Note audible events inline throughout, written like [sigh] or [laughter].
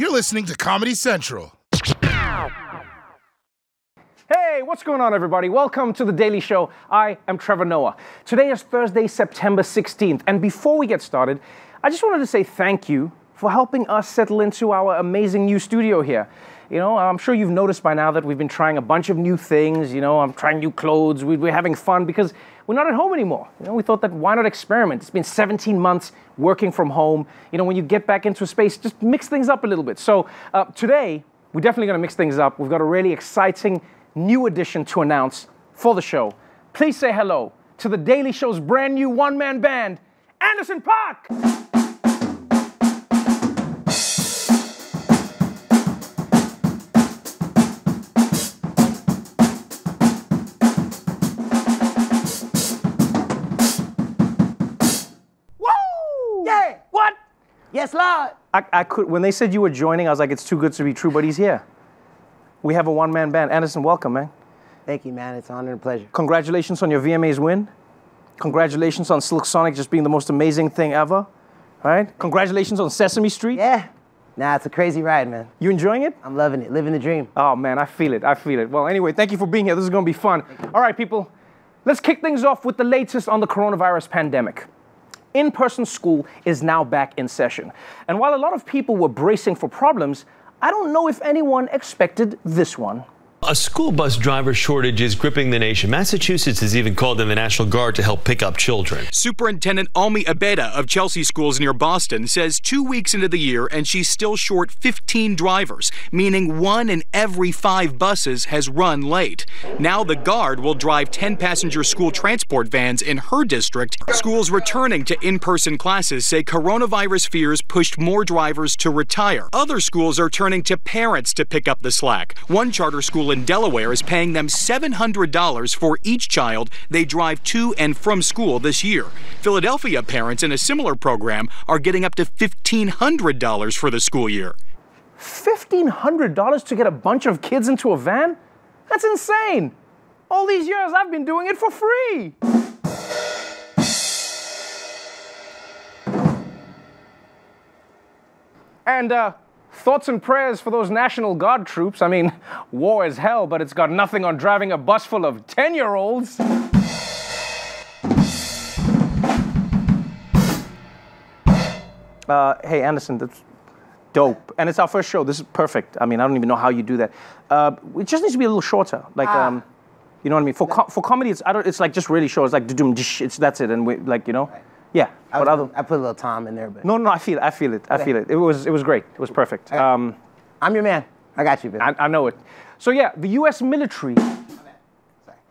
You're listening to Comedy Central. Hey, what's going on, everybody? Welcome to The Daily Show. I am Trevor Noah. Today is Thursday, September 16th, and before we get started, I just wanted to say thank you for helping us settle into our amazing new studio here. You know, I'm sure you've noticed by now that we've been trying a bunch of new things. You know, I'm trying new clothes. We- We're having fun because we're not at home anymore. You know, we thought that why not experiment? It's been 17 months working from home. You know, when you get back into a space, just mix things up a little bit. So uh, today, we're definitely going to mix things up. We've got a really exciting new addition to announce for the show. Please say hello to the Daily Show's brand new one man band, Anderson .Paak. Yes, Lord. I, I could when they said you were joining, I was like, it's too good to be true, but he's here. We have a one man band. Anderson, welcome, man. Thank you, man. It's an honor and pleasure. Congratulations on your VMAs win. Congratulations on Silk Sonic just being the most amazing thing ever. Right? Congratulations on Sesame Street. Yeah. Nah, it's a crazy ride, man. You enjoying it? I'm loving it. Living the dream. Oh man, I feel it. I feel it. Well, anyway, thank you for being here. This is going to be fun. All right, people, let's kick things off with the latest on the coronavirus pandemic. In person school is now back in session. And while a lot of people were bracing for problems, I don't know if anyone expected this one. A school bus driver shortage is gripping the nation. Massachusetts has even called in the National Guard to help pick up children. Superintendent Almi Abeyta of Chelsea Schools near Boston says two weeks into the year and she's still short 15 drivers, meaning one in every five buses has run late. Now the Guard will drive 10 passenger school transport vans in her district. Schools returning to in person classes say coronavirus fears pushed more drivers to retire. Other schools are turning to parents to pick up the slack. One charter school in Delaware is paying them $700 for each child they drive to and from school this year. Philadelphia parents in a similar program are getting up to $1,500 for the school year. $1,500 to get a bunch of kids into a van? That's insane. All these years I've been doing it for free. And uh, thoughts and prayers for those National Guard troops. I mean, war is hell, but it's got nothing on driving a bus full of 10 year olds. Uh, hey, Anderson, that's dope. And it's our first show. This is perfect. I mean, I don't even know how you do that. Uh, it just needs to be a little shorter. Like, um, you know what I mean? For, co- for comedy, it's, I don't, it's like just really short. It's like, it's that's it. And we, like, you know? Yeah. I, was- other, I put a little Tom in there, but no, no, I feel it. I feel it. I feel it. It was, it was great. It was perfect. Um, I'm your man. I got you. I, I know it. So yeah, the U.S. military.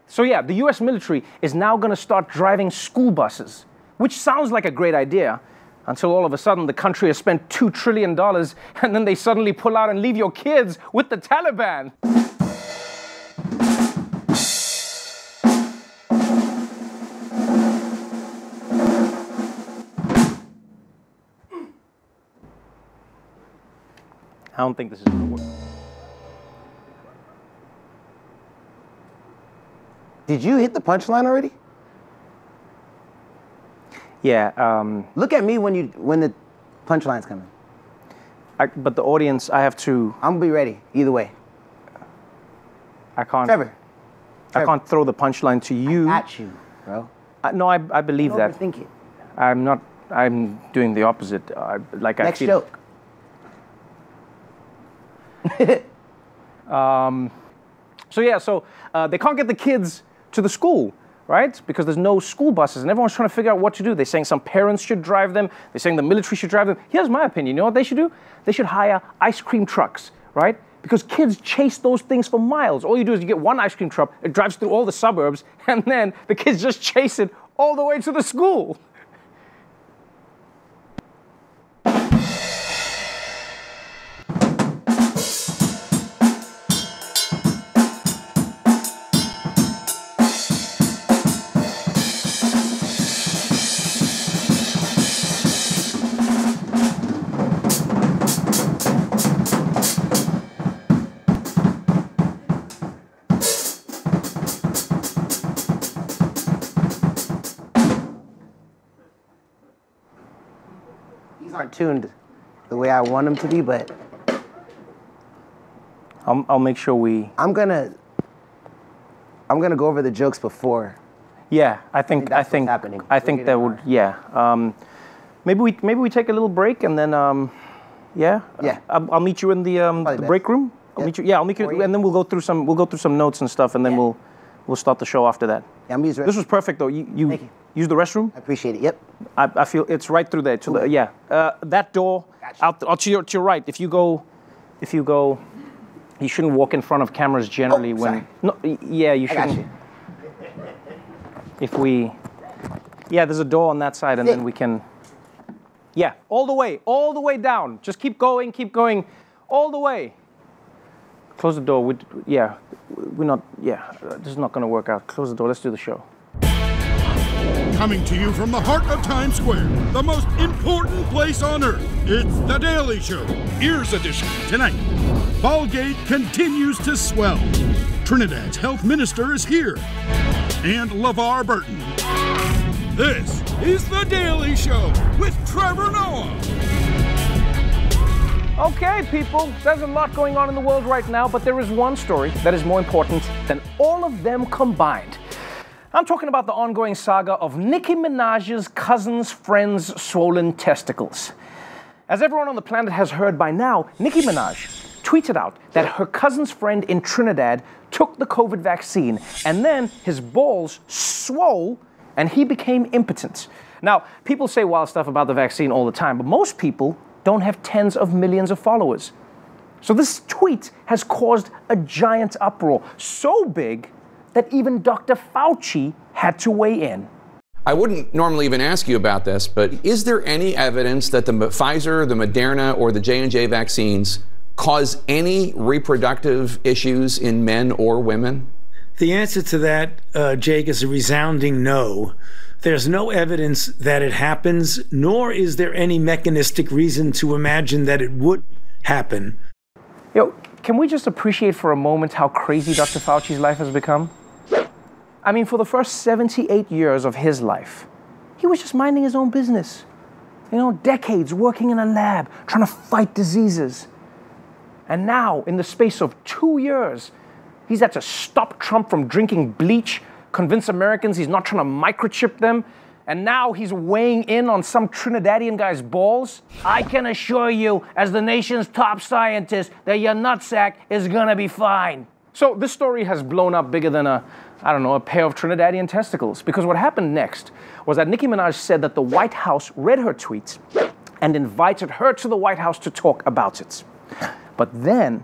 So yeah, the U.S. military is now going to start driving school buses, which sounds like a great idea, until all of a sudden the country has spent two trillion dollars, and then they suddenly pull out and leave your kids with the Taliban. I don't think this is going to work. Did you hit the punchline already? Yeah, um, Look at me when you when the punchline's coming. I, but the audience, I have to. I'm gonna be ready either way. I can't. Trevor, I can't throw the punchline to you. at you, bro. I, no, I, I believe Don't that. overthink it. I'm not. I'm doing the opposite. I, like I Next feel. joke. [laughs] So yeah, so uh, they can't get the kids to the school, right? Because there's no school buses, and everyone's trying to figure out what to do. They're saying some parents should drive them. They're saying the military should drive them. Here's my opinion. You know what they should do? They should hire ice cream trucks, right? Because kids chase those things for miles. All you do is you get one ice cream truck, it drives through all the suburbs, [laughs] and then the kids just chase it all the way to the school. Tuned the way I want them to be, but I'll, I'll make sure we. I'm gonna. I'm gonna go over the jokes before. Yeah, I think I that's what's think. I think that would yeah. Um, maybe we maybe we take a little break and then um, yeah. Yeah. I'll, I'll meet you in the um, the break room. I'll Yeah. meet you. Yeah, I'll meet you, and then we'll go through some we'll go through some notes and stuff, and then Yeah. we'll we'll start the show after that. Yeah, I'm using. This was perfect though. You you, Thank you. Use the restroom. I appreciate it. Yep. I, I feel it's right through there to the yeah. Uh, that door Gotcha. out, out to your to your right. If you go, if you go, you shouldn't walk in front of cameras generally Oh, when. sorry. No, yeah, you shouldn't. you. If we, yeah, there's a door on that side, and then we can. Yeah, all the way, all the way down. Just keep going, keep going, all the way. Close the door. We, yeah, we're not. Yeah, uh, this is not going to work out. Close the door. Let's do the show. Coming to you from the heart of Times Square, the most important place on earth. It's The Daily Show, Ears Edition. Tonight, Ballgate continues to swell. Trinidad's health minister is here. And LeVar Burton. This is The Daily Show with Trevor Noah. Okay, people, there's a lot going on in the world right now, but there is one story that is more important than all of them combined. I'm talking about the ongoing saga of Nicki Minaj's cousin's friend's swollen testicles. As everyone on the planet has heard by now, Nicki Minaj tweeted out that her cousin's friend in Trinidad took the COVID vaccine and then his balls swole and he became impotent. Now, people say wild stuff about the vaccine all the time, but most people don't have tens of millions of followers. So this tweet has caused a giant uproar, so big that even Dr. Fauci had to weigh in. I wouldn't normally even ask you about this, but is there any evidence that the Pfizer, the Moderna, or the J&J vaccines cause any reproductive issues in men or women? The answer to that, uh, Jake, is a resounding no. There's no evidence that it happens, nor is there any mechanistic reason to imagine that it would happen. Yo, can we just appreciate for a moment how crazy Dr. Fauci's life has become? I mean, for the first 78 years of his life, he was just minding his own business. You know, decades working in a lab, trying to fight diseases. And now, in the space of two years, he's had to stop Trump from drinking bleach, convince Americans he's not trying to microchip them, and now he's weighing in on some Trinidadian guy's balls. I can assure you, as the nation's top scientist, that your nutsack is gonna be fine. So this story has blown up bigger than a, I don't know, a pair of Trinidadian testicles. Because what happened next was that Nicki Minaj said that the White House read her tweets and invited her to the White House to talk about it. But then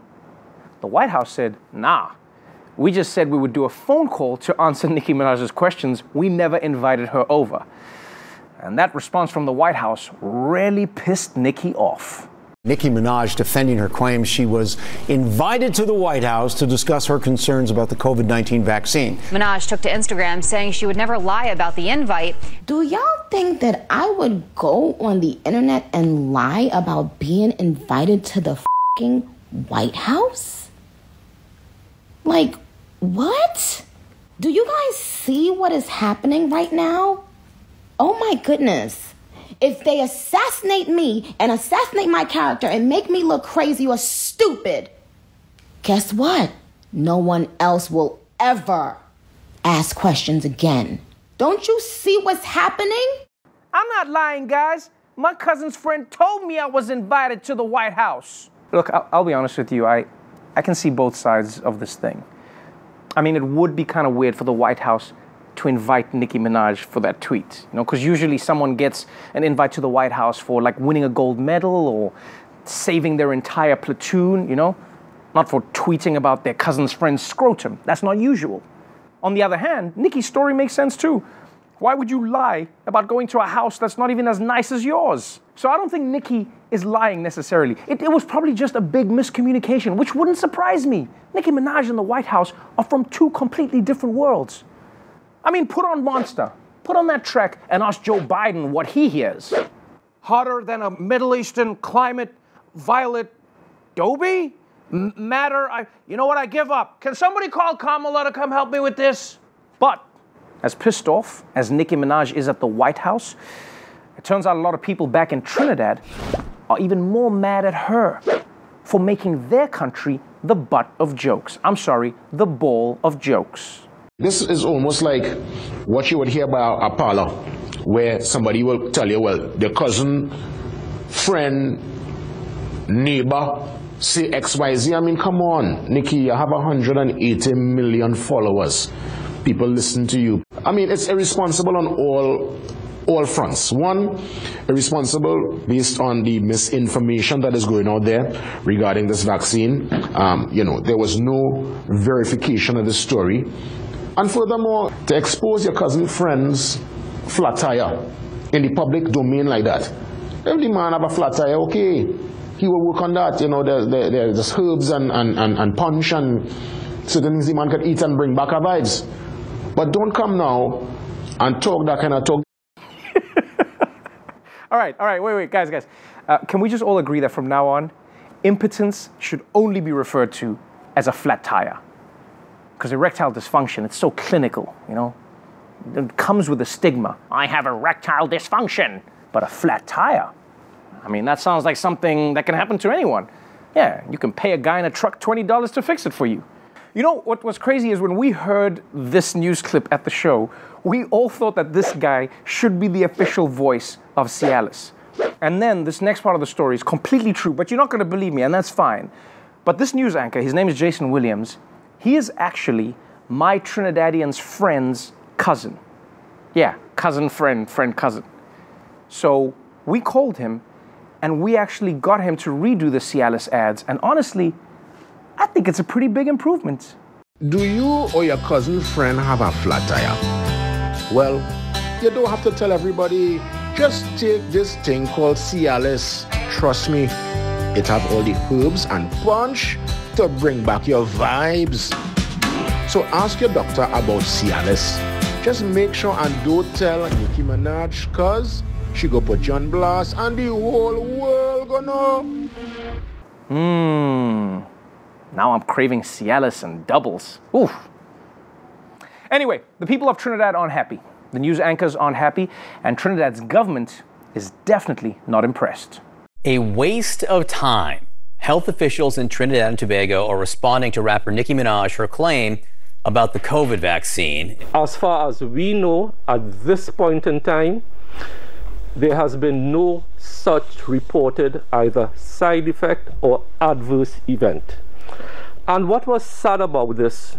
the White House said, nah, we just said we would do a phone call to answer Nicki Minaj's questions. We never invited her over. And that response from the White House really pissed Nicki off. Nicki Minaj defending her claims she was invited to the White House to discuss her concerns about the COVID 19 vaccine. Minaj took to Instagram saying she would never lie about the invite. Do y'all think that I would go on the internet and lie about being invited to the fing White House? Like, what? Do you guys see what is happening right now? Oh my goodness. If they assassinate me and assassinate my character and make me look crazy or stupid, guess what? No one else will ever ask questions again. Don't you see what's happening? I'm not lying, guys. My cousin's friend told me I was invited to the White House. Look, I'll, I'll be honest with you. I, I can see both sides of this thing. I mean, it would be kind of weird for the White House to invite Nicki Minaj for that tweet, you know, because usually someone gets an invite to the White House for like winning a gold medal or saving their entire platoon, you know, not for tweeting about their cousin's friend's scrotum. That's not usual. On the other hand, Nicki's story makes sense too. Why would you lie about going to a house that's not even as nice as yours? So I don't think Nicki is lying necessarily. It, it was probably just a big miscommunication, which wouldn't surprise me. Nicki Minaj and the White House are from two completely different worlds. I mean, put on Monster, put on that track, and ask Joe Biden what he hears. Hotter than a Middle Eastern climate, violet Dobie? M- matter, I, you know what, I give up. Can somebody call Kamala to come help me with this? But as pissed off as Nicki Minaj is at the White House, it turns out a lot of people back in Trinidad are even more mad at her for making their country the butt of jokes. I'm sorry, the ball of jokes. This is almost like what you would hear by a parlor, where somebody will tell you, well, their cousin, friend, neighbor, say XYZ. I mean, come on, Nicki, you have 180 million followers. People listen to you. I mean, it's irresponsible on all all fronts. One, irresponsible based on the misinformation that is going out there regarding this vaccine. Um, you know, there was no verification of the story. And furthermore, to expose your cousin friend's flat tire in the public domain like that. If the man have a flat tire, okay, he will work on that. You know, there, there, there's herbs and, and, and, and punch and certain things the man can eat and bring back our vibes. But don't come now and talk that kind of talk. [laughs] All right, all right, wait, wait, guys, guys. Uh, can we just all agree that from now on, impotence should only be referred to as a flat tire? Because erectile dysfunction, it's so clinical, you know? It comes with a stigma. I have erectile dysfunction, but a flat tire. I mean, that sounds like something that can happen to anyone. Yeah, you can pay a guy in a truck $20 to fix it for you. You know what was crazy is when we heard this news clip at the show, we all thought that this guy should be the official voice of Cialis. And then this next part of the story is completely true, but you're not going to believe me, and that's fine. But this news anchor, his name is Jason Williams, he is actually my Trinidadian's friend's cousin. Yeah, cousin, friend, friend, cousin. So we called him and we actually got him to redo the Cialis ads. And honestly, I think it's a pretty big improvement. Do you or your cousin friend have a flat tire? Well, you don't have to tell everybody. Just take this thing called Cialis. Trust me, it have all the herbs and punch to bring back your vibes. So ask your doctor about Cialis. Just make sure and don't tell Nicki Minaj, cause she go put you on blast and the whole world gonna know. Mmm. Now I'm craving Cialis and doubles. Oof. Anyway, the people of Trinidad aren't happy. The news anchors aren't happy, and Trinidad's government is definitely not impressed. A waste of time. Health officials in Trinidad and Tobago are responding to rapper Nicki Minaj her claim about the COVID vaccine. As far as we know, at this point in time, there has been no such reported either side effect or adverse event. And what was sad about this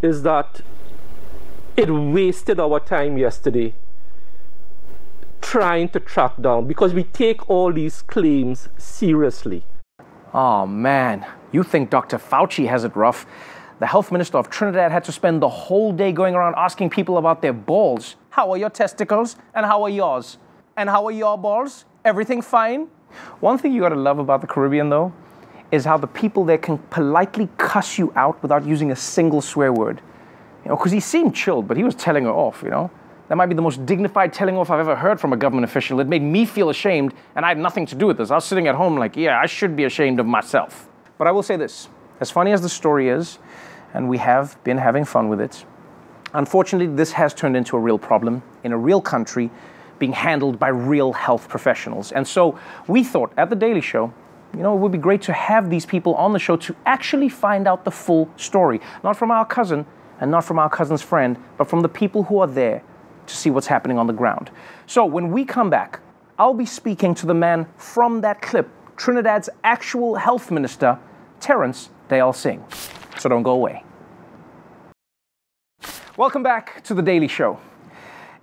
is that it wasted our time yesterday trying to track down because we take all these claims seriously. Oh man, you think Dr. Fauci has it rough. The health minister of Trinidad had to spend the whole day going around asking people about their balls. How are your testicles? And how are yours? And how are your balls? Everything fine? One thing you gotta love about the Caribbean though is how the people there can politely cuss you out without using a single swear word. You know, because he seemed chilled, but he was telling her off, you know? That might be the most dignified telling off I've ever heard from a government official. It made me feel ashamed, and I had nothing to do with this. I was sitting at home like, yeah, I should be ashamed of myself. But I will say this as funny as the story is, and we have been having fun with it, unfortunately, this has turned into a real problem in a real country being handled by real health professionals. And so we thought at The Daily Show, you know, it would be great to have these people on the show to actually find out the full story. Not from our cousin and not from our cousin's friend, but from the people who are there to see what's happening on the ground. So when we come back, I'll be speaking to the man from that clip, Trinidad's actual health minister, Terence Dayal Singh. So don't go away. Welcome back to The Daily Show.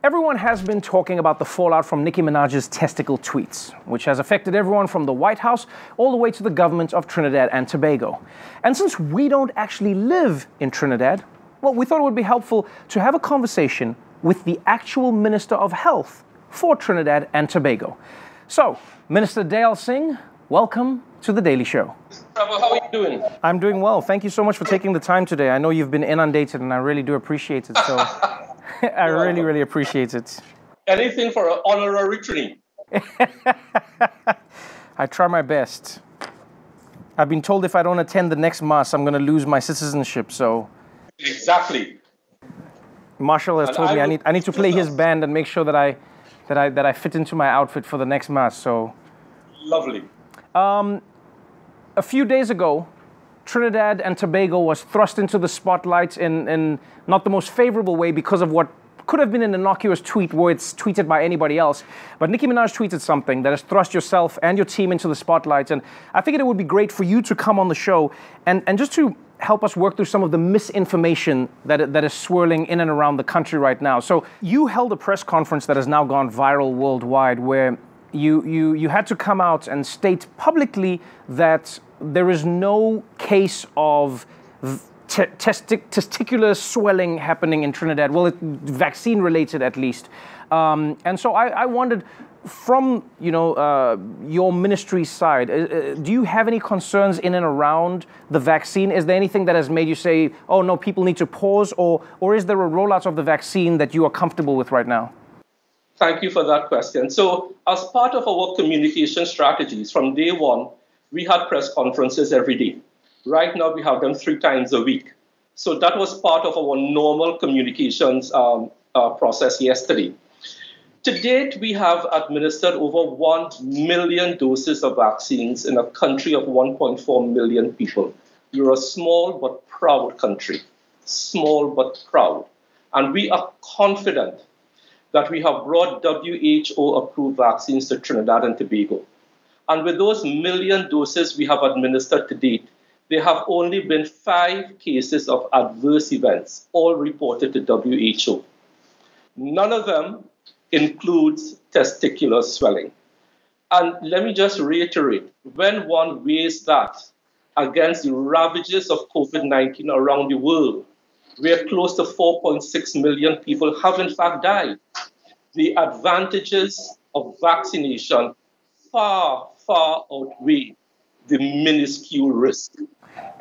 Everyone has been talking about the fallout from Nicki Minaj's testicle tweets, which has affected everyone from the White House all the way to the government of Trinidad and Tobago. And since we don't actually live in Trinidad, well, we thought it would be helpful to have a conversation with the actual Minister of Health for Trinidad and Tobago. So, Minister Deyalsingh, welcome to the Daily Show. How are you doing? I'm doing well. Thank you so much for taking the time today. I know you've been inundated, and I really do appreciate it. So, [laughs] [laughs] I really, really appreciate it. Anything for an honorary Trini. [laughs] I try my best. I've been told if I don't attend the next mass, I'm going to lose my citizenship. So, Exactly. Marshall has And told I me I need I need to play his band and make sure that I that I that I fit into my outfit for the next mass. So, Lovely. um, a few days ago, Trinidad and Tobago was thrust into the spotlight in, in not the most favorable way because of what could have been an innocuous tweet where it's tweeted by anybody else. But Nicki Minaj tweeted something that has thrust yourself and your team into the spotlight. And I figured it would be great for you to come on the show and, and just to help us work through some of the misinformation that, that is swirling in and around the country right now. So you held a press conference that has now gone viral worldwide where you, you, you had to come out and state publicly that there is no case of te- testi- testicular swelling happening in Trinidad. Well, it, vaccine related at least. Um, and so I, I, wondered, from you know uh, your ministry side, uh, uh, do you have any concerns in and around the vaccine? Is there anything that has made you say, "Oh no, people need to pause," or or is there a rollout of the vaccine that you are comfortable with right now? Thank you for that question. So, as part of our communication strategies from day one, we had press conferences every day. Right now, we have them three times a week. So that was part of our normal communications um, uh, process yesterday. To date, we have administered over 1 million doses of vaccines in a country of 1.4 million people. We're a small but proud country, small but proud. And we are confident that we have brought WHO approved vaccines to Trinidad and Tobago. And with those million doses we have administered to date, there have only been five cases of adverse events, all reported to WHO. None of them includes testicular swelling. And let me just reiterate when one weighs that against the ravages of COVID 19 around the world, where close to 4.6 million people have in fact died, the advantages of vaccination far, far outweigh the minuscule risk.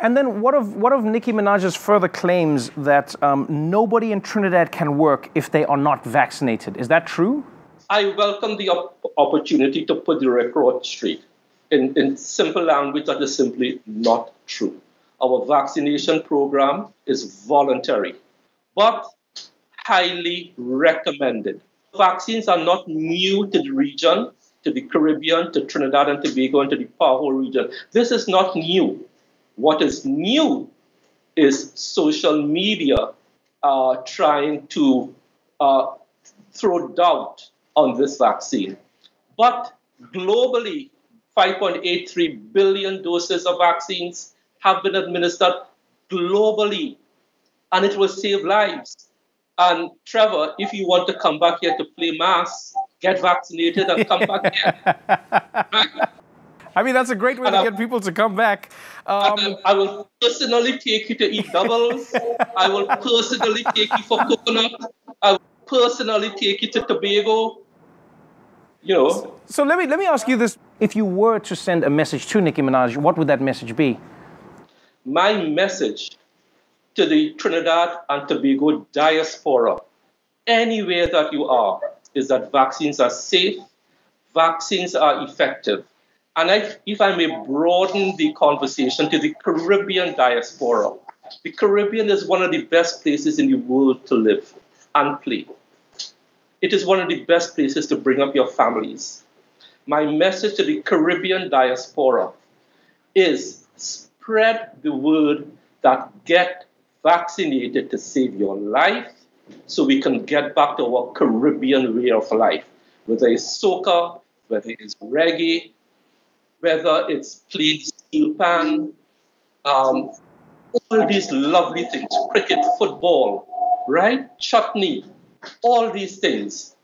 And then what of what of Nicki Minaj's further claims that um, nobody in Trinidad can work if they are not vaccinated? Is that true? I welcome the op- opportunity to put the record straight in, in simple language that is simply not true. Our vaccination program is voluntary, but highly recommended. Vaccines are not new to the region, to the Caribbean, to Trinidad and Tobago, and to the PAHO region. This is not new. What is new is social media uh, trying to uh, throw doubt on this vaccine. But globally, 5.83 billion doses of vaccines have been administered globally, and it will save lives. And Trevor, if you want to come back here to play mass, get vaccinated and come back here. [laughs] I mean, that's a great way and to I, get people to come back. Um, I will personally take you to eat doubles. I will personally take you for coconut. I will personally take you to Tobago. You know. So, so let me let me ask you this: If you were to send a message to Nicki Minaj, what would that message be? My message to the Trinidad and Tobago diaspora, anywhere that you are, is that vaccines are safe, vaccines are effective, and if, if I may broaden the conversation to the Caribbean diaspora, the Caribbean is one of the best places in the world to live and play. It is one of the best places to bring up your families. My message to the Caribbean diaspora is spread the word that get vaccinated to save your life so we can get back to our Caribbean way of life, whether it's soca, whether it's reggae, whether it's playing steel pan, um, all these lovely things, cricket, football, right? Chutney, all these things.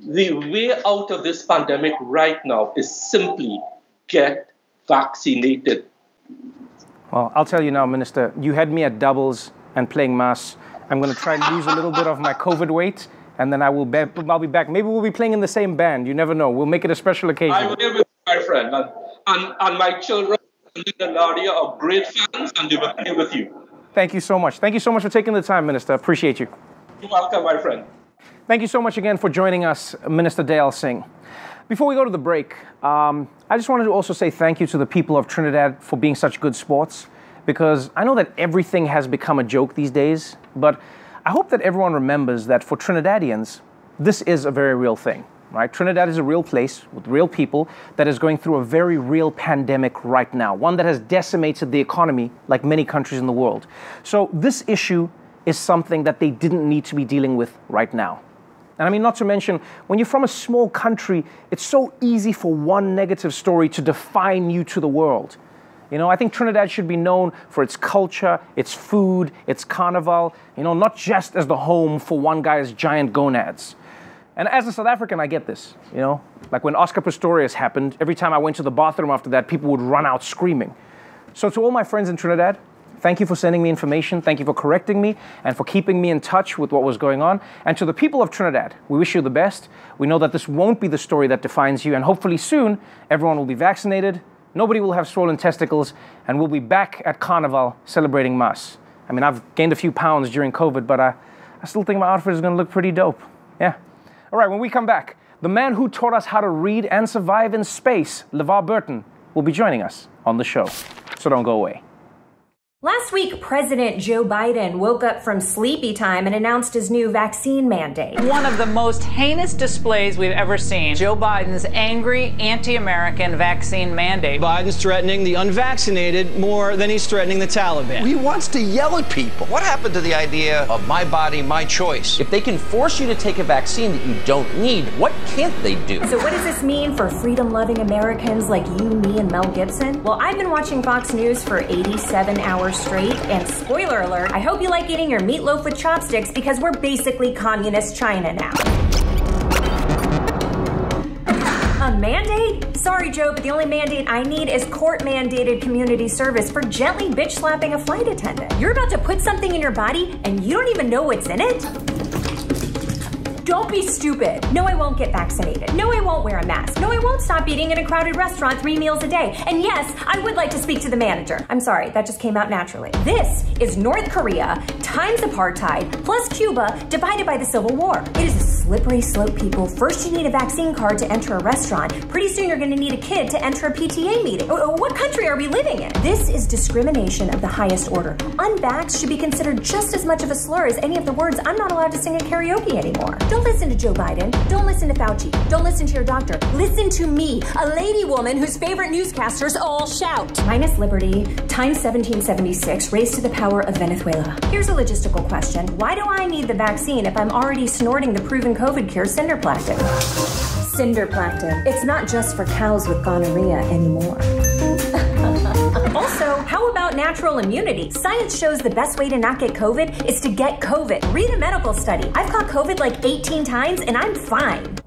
The way out of this pandemic right now is simply get vaccinated. Well, I'll tell you now, Minister, you had me at doubles and playing mass. I'm going to try and lose a little bit of my COVID weight, and then I will be, I'll be back. Maybe we'll be playing in the same band. You never know. We'll make it a special occasion. I will my friend. And, and, and my children and Nadia are great fans and they will play with you. Thank you so much. Thank you so much for taking the time, Minister. Appreciate you. You're welcome, my friend. Thank you so much again for joining us, Minister Deyalsingh. Before we go to the break, um, I just wanted to also say thank you to the people of Trinidad for being such good sports because I know that everything has become a joke these days, but I hope that everyone remembers that for Trinidadians, this is a very real thing. right? Trinidad is a real place with real people that is going through a very real pandemic right now, one that has decimated the economy like many countries in the world. So, this issue is something that they didn't need to be dealing with right now. And I mean, not to mention, when you're from a small country, it's so easy for one negative story to define you to the world. You know, I think Trinidad should be known for its culture, its food, its carnival, you know, not just as the home for one guy's giant gonads. And as a South African, I get this, you know? Like when Oscar Pistorius happened, every time I went to the bathroom after that, people would run out screaming. So, to all my friends in Trinidad, thank you for sending me information, thank you for correcting me, and for keeping me in touch with what was going on. And to the people of Trinidad, we wish you the best. We know that this won't be the story that defines you, and hopefully soon, everyone will be vaccinated, nobody will have swollen testicles, and we'll be back at Carnival celebrating Mass. I mean, I've gained a few pounds during COVID, but I, I still think my outfit is gonna look pretty dope. Yeah. All right, when we come back, the man who taught us how to read and survive in space, LeVar Burton, will be joining us on the show. So don't go away. Last week, President Joe Biden woke up from sleepy time and announced his new vaccine mandate. One of the most heinous displays we've ever seen Joe Biden's angry anti American vaccine mandate. Biden's threatening the unvaccinated more than he's threatening the Taliban. He wants to yell at people. What happened to the idea of my body, my choice? If they can force you to take a vaccine that you don't need, what can't they do? So, what does this mean for freedom loving Americans like you, me, and Mel Gibson? Well, I've been watching Fox News for 87 hours straight, and spoiler alert, I hope you like eating your meatloaf with chopsticks because we're basically communist China now. A mandate? Sorry, Joe, but the only mandate I need is court mandated community service for gently bitch slapping a flight attendant. You're about to put something in your body and you don't even know what's in it? Don't be stupid. No, I won't get vaccinated. No, I won't wear a mask. No, I won't stop eating in a crowded restaurant three meals a day. And yes, I would like to speak to the manager. I'm sorry, that just came out naturally. This is North Korea times apartheid plus Cuba divided by the Civil War. It is slippery slope, people. First, you need a vaccine card to enter a restaurant. Pretty soon, you're going to need a kid to enter a PTA meeting. Oh, oh, What country are we living in? This is discrimination of the highest order. Unvaxxed should be considered just as much of a slur as any of the words I'm not allowed to sing at karaoke anymore. Don't listen to Joe Biden. Don't listen to Fauci. Don't listen to your doctor. Listen to me, a lady woman whose favorite newscasters all shout. Minus liberty, times 1776, raised to the power of Venezuela. Here's a logistical question Why do I need the vaccine if I'm already snorting the proven COVID cure, Cinderplatin? Cinderplatin. It's not just for cows with gonorrhea anymore. [laughs] also, how about natural immunity? Science shows the best way to not get COVID is to get COVID. Read a medical study. I've caught COVID like 18 times and I'm fine.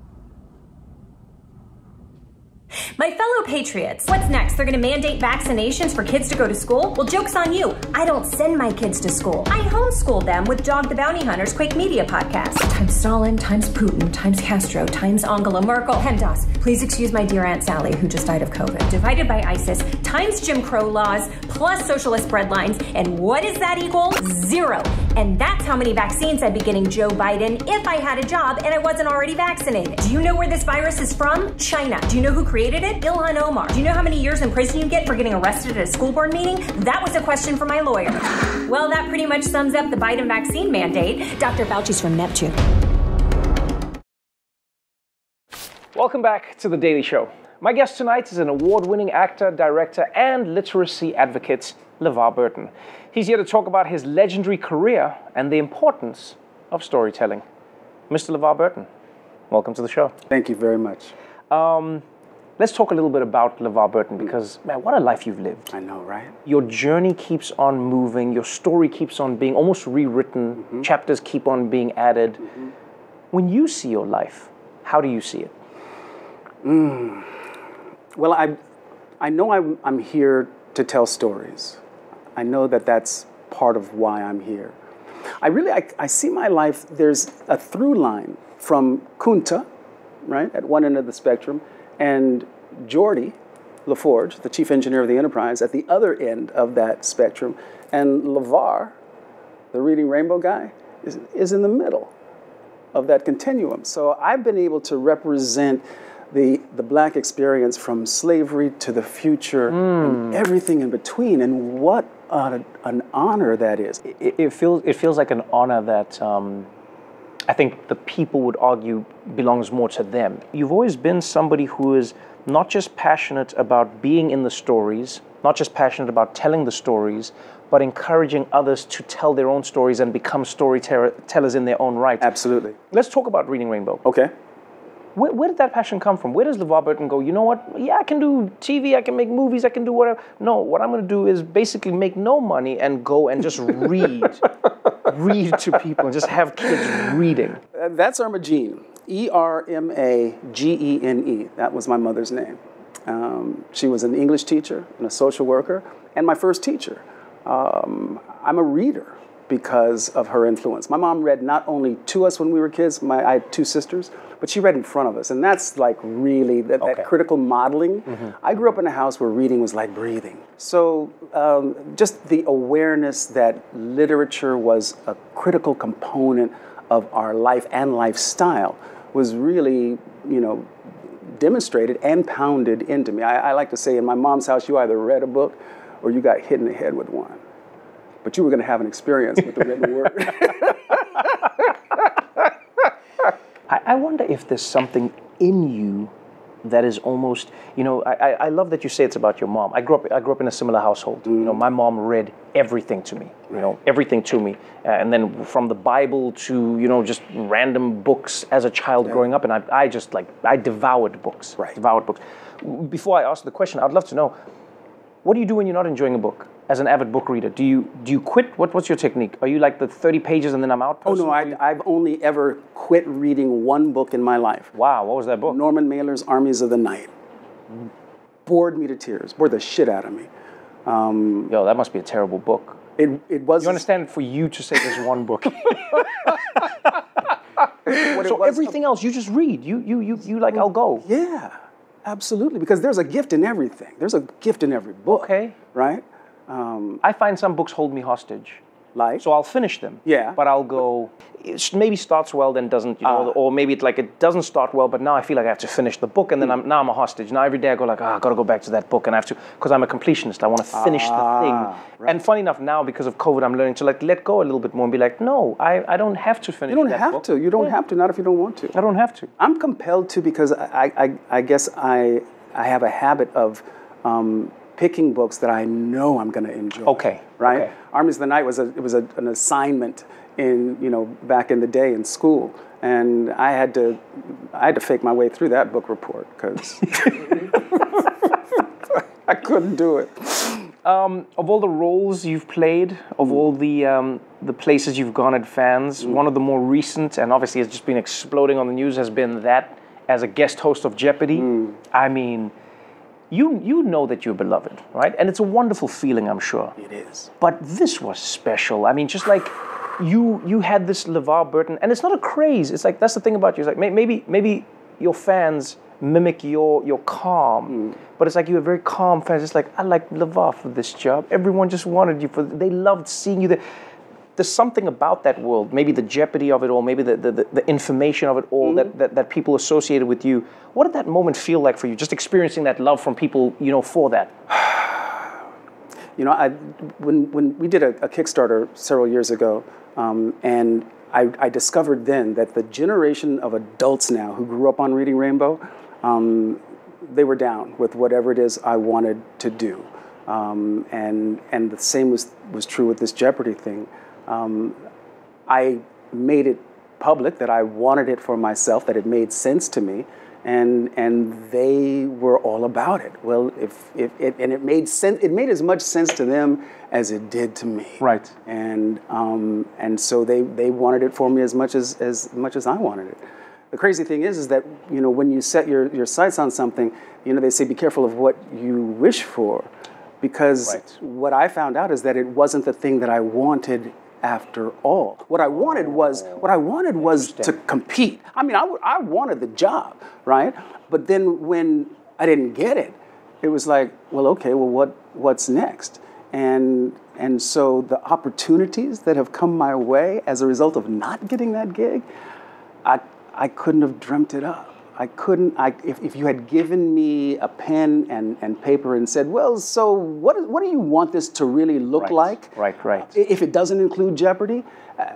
My fellow patriots, what's next? They're gonna mandate vaccinations for kids to go to school? Well, joke's on you. I don't send my kids to school. I homeschool them with Dog the Bounty Hunter's Quake Media podcast. Times Stalin, times Putin, times Castro, times Angela Merkel. PEMDAS, please excuse my dear Aunt Sally who just died of COVID. Divided by ISIS, times Jim Crow laws, plus socialist breadlines. And what does that equal? Zero. And that's how many vaccines I'd be getting Joe Biden if I had a job and I wasn't already vaccinated. Do you know where this virus is from? China. Do you know who created it? Ilhan Omar. Do you know how many years in prison you get for getting arrested at a school board meeting? That was a question for my lawyer. Well, that pretty much sums up the Biden vaccine mandate. Dr. Fauci's from Neptune. Welcome back to The Daily Show. My guest tonight is an award winning actor, director, and literacy advocate, LeVar Burton. He's here to talk about his legendary career and the importance of storytelling. Mr. LeVar Burton, welcome to the show. Thank you very much. Um, let's talk a little bit about LeVar Burton because, man, what a life you've lived. I know, right? Your journey keeps on moving, your story keeps on being almost rewritten, Mm-hmm. chapters keep on being added. When you see your life, how do you see it? Mm. Well, I, I know I'm, I'm here to tell stories. I know that that's part of why I'm here. I really, I, I see my life, there's a through line from Kunta, right, at one end of the spectrum, and Geordie LaForge, the chief engineer of the enterprise, at the other end of that spectrum. And LeVar, the reading rainbow guy, is, is in the middle of that continuum. So I've been able to represent the, the black experience from slavery to the future and everything in between. And what a, an honor that is. It, it feels it feels like an honor that um, I think the people would argue belongs more to them. You've always been somebody who is not just passionate about being in the stories, not just passionate about telling the stories, but encouraging others to tell their own stories and become storytellers in their own right. Absolutely. Let's talk about Reading Rainbow. Okay. Where, where, did that passion come from? Where does LeVar Burton go, you know what? Yeah, I can do TV, I can make movies, I can do whatever. No, what I'm going to do is basically make no money and go and just read. [laughs] read to people and just have kids reading. Uh, that's Erma Gene. E R M A G E N E. That was my mother's name. Um, she was an English teacher and a social worker, and my first teacher. Um, I'm a reader because of her influence. My mom read not only to us when we were kids, my, I had two sisters, but she read in front of us. And that's like really that, okay. that critical modeling. Mm-hmm. I grew up in a house where reading was like breathing. So um, just the awareness that literature was a critical component of our life and lifestyle was really, you know, demonstrated and pounded into me. I, I like to say in my mom's house, you either read a book or you got hit in the head with one. But you were going to have an experience with the written word. [laughs] I, I wonder if there's something in you that is almost you know I, I love that you say it's about your mom. I grew up i grew up in a similar household. Mm. you know my mom read everything to me you know everything to me. Uh, and then from the bible to you know just random books as a child yeah. growing up and I, I just like i devoured books right. devoured books. Before i ask the question i'd love to know what do you do when you're not enjoying a book as an avid book reader? Do you do you quit? What, what's your technique? Are you like the 30 pages and then I'm out? Oh no, I, I've only ever quit reading one book in my life. Wow, what was that book? Norman Mailer's Armies of the Night. Bored me to tears. Bored the shit out of me. Um, Yo, that must be a terrible book. It it was. You understand? For you to say there's one book. [laughs] so everything else you just read. You you you you like I'll go. Yeah. Absolutely, because there's a gift in everything. There's a gift in every book. Okay. Right? Um, I find some books hold me hostage. Like? So I'll finish them. Yeah. But I'll go, it maybe starts well, then doesn't, you know, uh, or maybe it like it doesn't start well, but now I feel like I have to finish the book, and then I'm, now I'm a hostage. Now every day I go like, ah, oh, I gotta go back to that book, and I have to, because I'm a completionist. I want to finish the thing. Right. And funny enough, now because of COVID, I'm learning to like let go a little bit more and be like, no, I, I don't have to finish. You don't have book. to. You don't yeah. have to. Not if you don't want to. I don't have to. I'm compelled to because I, I, I guess I, I have a habit of. Um, picking books that I know I'm going to enjoy. Okay. Right. Okay. Armies of the Night was a it was a, an assignment in you know back in the day in school, and I had to I had to fake my way through that book report because [laughs] I couldn't do it. Um, of all the roles you've played, of all the um, the places you've gone at fans, mm. one of the more recent and obviously has just been exploding on the news has been that as a guest host of Jeopardy. Mm. I mean you you know that you're beloved, right? And it's a wonderful feeling, I'm sure. It is. But this was special. I mean, just like you you had this LeVar Burton, and it's not a craze. It's like that's the thing about you. It's like maybe maybe your fans mimic your your calm, mm. but it's like you have very calm fans. It's like I like LeVar for this job. Everyone just wanted you for. They loved seeing you there there's something about that world, maybe the jeopardy of it all, maybe the, the, the information of it all mm-hmm. that, that, that people associated with you. What did that moment feel like for you, just experiencing that love from people, you know, for that? [sighs] You know, I, when, when we did a, a Kickstarter several years ago, um, and I, I, discovered then that the generation of adults now who grew up on Reading Rainbow, um, they were down with whatever it is I wanted to do. Um, and, and the same was, was true with this Jeopardy thing. Um, I made it public that I wanted it for myself, that it made sense to me, and and they were all about it. Well, if, if it, and it made sense, it made as much sense to them as it did to me. Right. And um, and so they they wanted it for me as much as as much as I wanted it. The crazy thing is, is that you know when you set your, your sights on something, you know they say be careful of what you wish for, because right. what I found out is that it wasn't the thing that I wanted after all. What I wanted was what I wanted was to compete. I mean, I, I wanted the job, right? But then when I didn't get it, it was like, well, okay, well, what what's next? And and so the opportunities that have come my way as a result of not getting that gig, I I couldn't have dreamt it up. I couldn't, I, if, if you had given me a pen and, and paper and said, well, so what, what do you want this to really look right, like? Right, right. If it doesn't include Jeopardy, uh,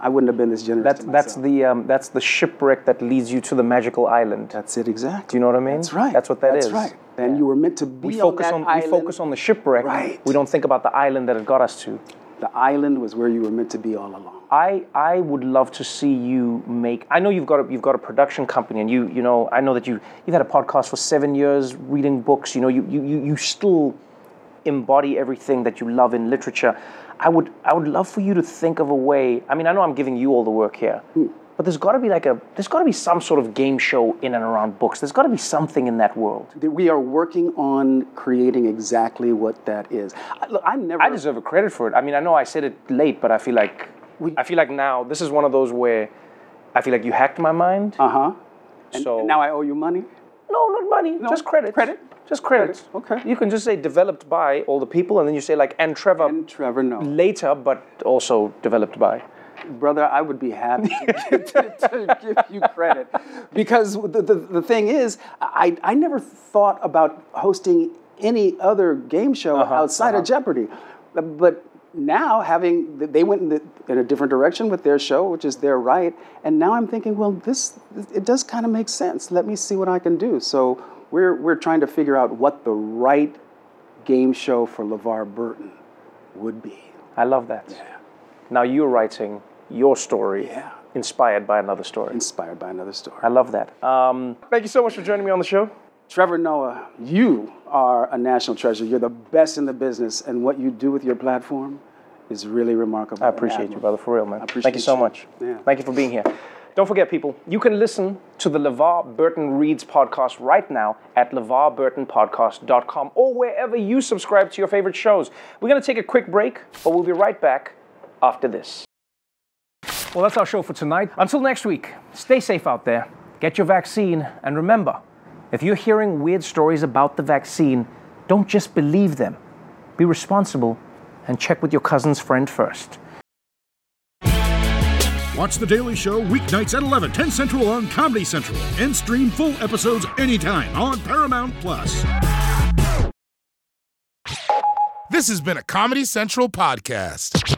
I wouldn't have been this generous. That's that's the um, that's the shipwreck that leads you to the magical island. That's it exactly. Do you know what I mean? That's right. That's what that That's is. right. And you were meant to be We on focus that on, island. we focus on the shipwreck. Right. We don't think about the island that it got us to. The island was where you were meant to be all along. I, I would love to see you make. I know you've got a, you've got a production company, and you you know I know that you you've had a podcast for seven years, reading books. You know you you you, still embody everything that you love in literature. I would I would love for you to think of a way. I mean I know I'm giving you all the work here, hmm. but there's got to be like a there's got to be some sort of game show in and around books. There's got to be something in that world. We are working on creating exactly what that is. I- Look, I never. I deserve a credit for it. I mean, I know I said it late, but I feel like I feel like now this is one of those where I feel like you hacked my mind. Uh huh. So- and now I owe you money. No, not money. just credit. Credit. Just credit. Okay. You can just say developed by all the people, and then you say like and Trevor. And Trevor, no. Later, but also developed by. Brother, I would be happy [laughs] to, to- to give you credit. Because the, the, the thing is, I, I never thought about hosting any other game show Uh-huh, outside of Jeopardy. But now, having, they went in, the, in a different direction with their show, which is their right. And now I'm thinking, well, this, it does kind of make sense. Let me see what I can do. So we're, we're trying to figure out what the right game show for LeVar Burton would be. I love that. yeah. Now you're writing your story, yeah. inspired by another story. Inspired by another story. I love that. Um, thank you so much for joining me on the show. Trevor Noah, you are a national treasure. You're the best in the business, and what you do with your platform is really remarkable. I appreciate you, brother, for real, man. appreciate Thank you so you. much. Yeah. Thank you for being here. Don't forget, people, you can listen to the LeVar Burton Reads podcast right now at LeVarBurtonPodcast.com or wherever you subscribe to your favorite shows. We're going to take a quick break, but we'll be right back after this. Well, that's our show for tonight. Until next week, stay safe out there, get your vaccine, and remember if you're hearing weird stories about the vaccine, don't just believe them. Be responsible and check with your cousin's friend first. Watch The Daily Show weeknights at 11, 10 Central on Comedy Central, and stream full episodes anytime on Paramount Plus. This has been a Comedy Central podcast.